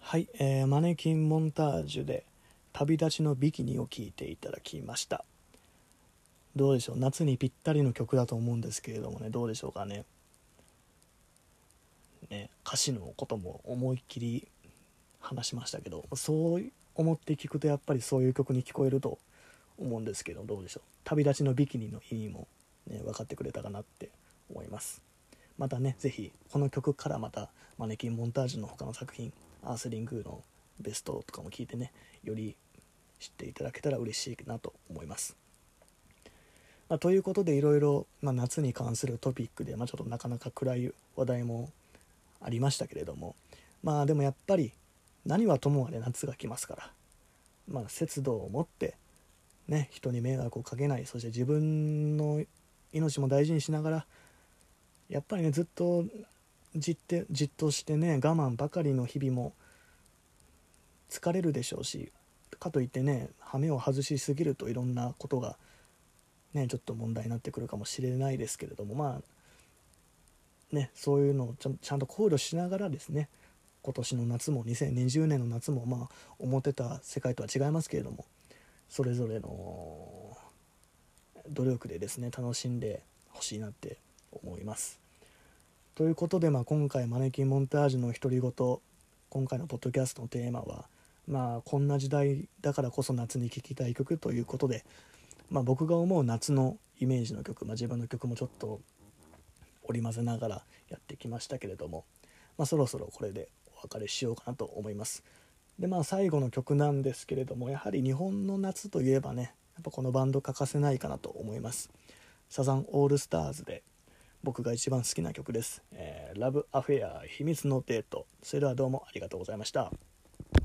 はい、えー、マネキンモンタージュで旅立ちのビキニを聴いていただきました。どうでしょう？夏にぴったりの曲だと思うんですけれどもね。どうでしょうかね？ね歌詞のことも思いっきり話しましたけどそう思って聞くとやっぱりそういう曲に聞こえると思うんですけどどうでしょう？旅立ちのビキニの意味も、ね、分かってくれたかなって思います。またね是非この曲からまたマネキンモンタージュの他の作品アースリングのベストとかも聞いてねより知っていただけたら嬉しいなと思います。まあ、ということでいろいろ夏に関するトピックで、まあ、ちょっとなかなか暗い話題もありましたけれどもまあでもやっぱり何はともあれ夏が来ますから、まあ、節度を持ってね人に迷惑をかけないそして自分の命も大事にしながらやっぱりねずっとじってじっとしてね我慢ばかりの日々も疲れるでしょうしかといってね羽目を外しすぎるといろんなことがねちょっと問題になってくるかもしれないですけれどもまあねそういうのをちゃんと考慮しながらですね今年の夏も2020年の夏もまあ思ってた世界とは違いますけれどもそれぞれの努力でですね楽しんでほしいなって思います。ということで、まあ、今回マネキンモンタージュの独り言今回のポッドキャストのテーマはまあこんな時代だからこそ夏に聴きたい曲ということで、まあ、僕が思う夏のイメージの曲、まあ、自分の曲もちょっと織り交ぜながらやってきましたけれども、まあ、そろそろこれでお別れしようかなと思います。でまあ最後の曲なんですけれどもやはり日本の夏といえばねやっぱこのバンド欠かせないかなと思います。サザンオールスターズで僕が一番好きな曲です、えー、ラブアフェア秘密のデート。それではどうもありがとうございました。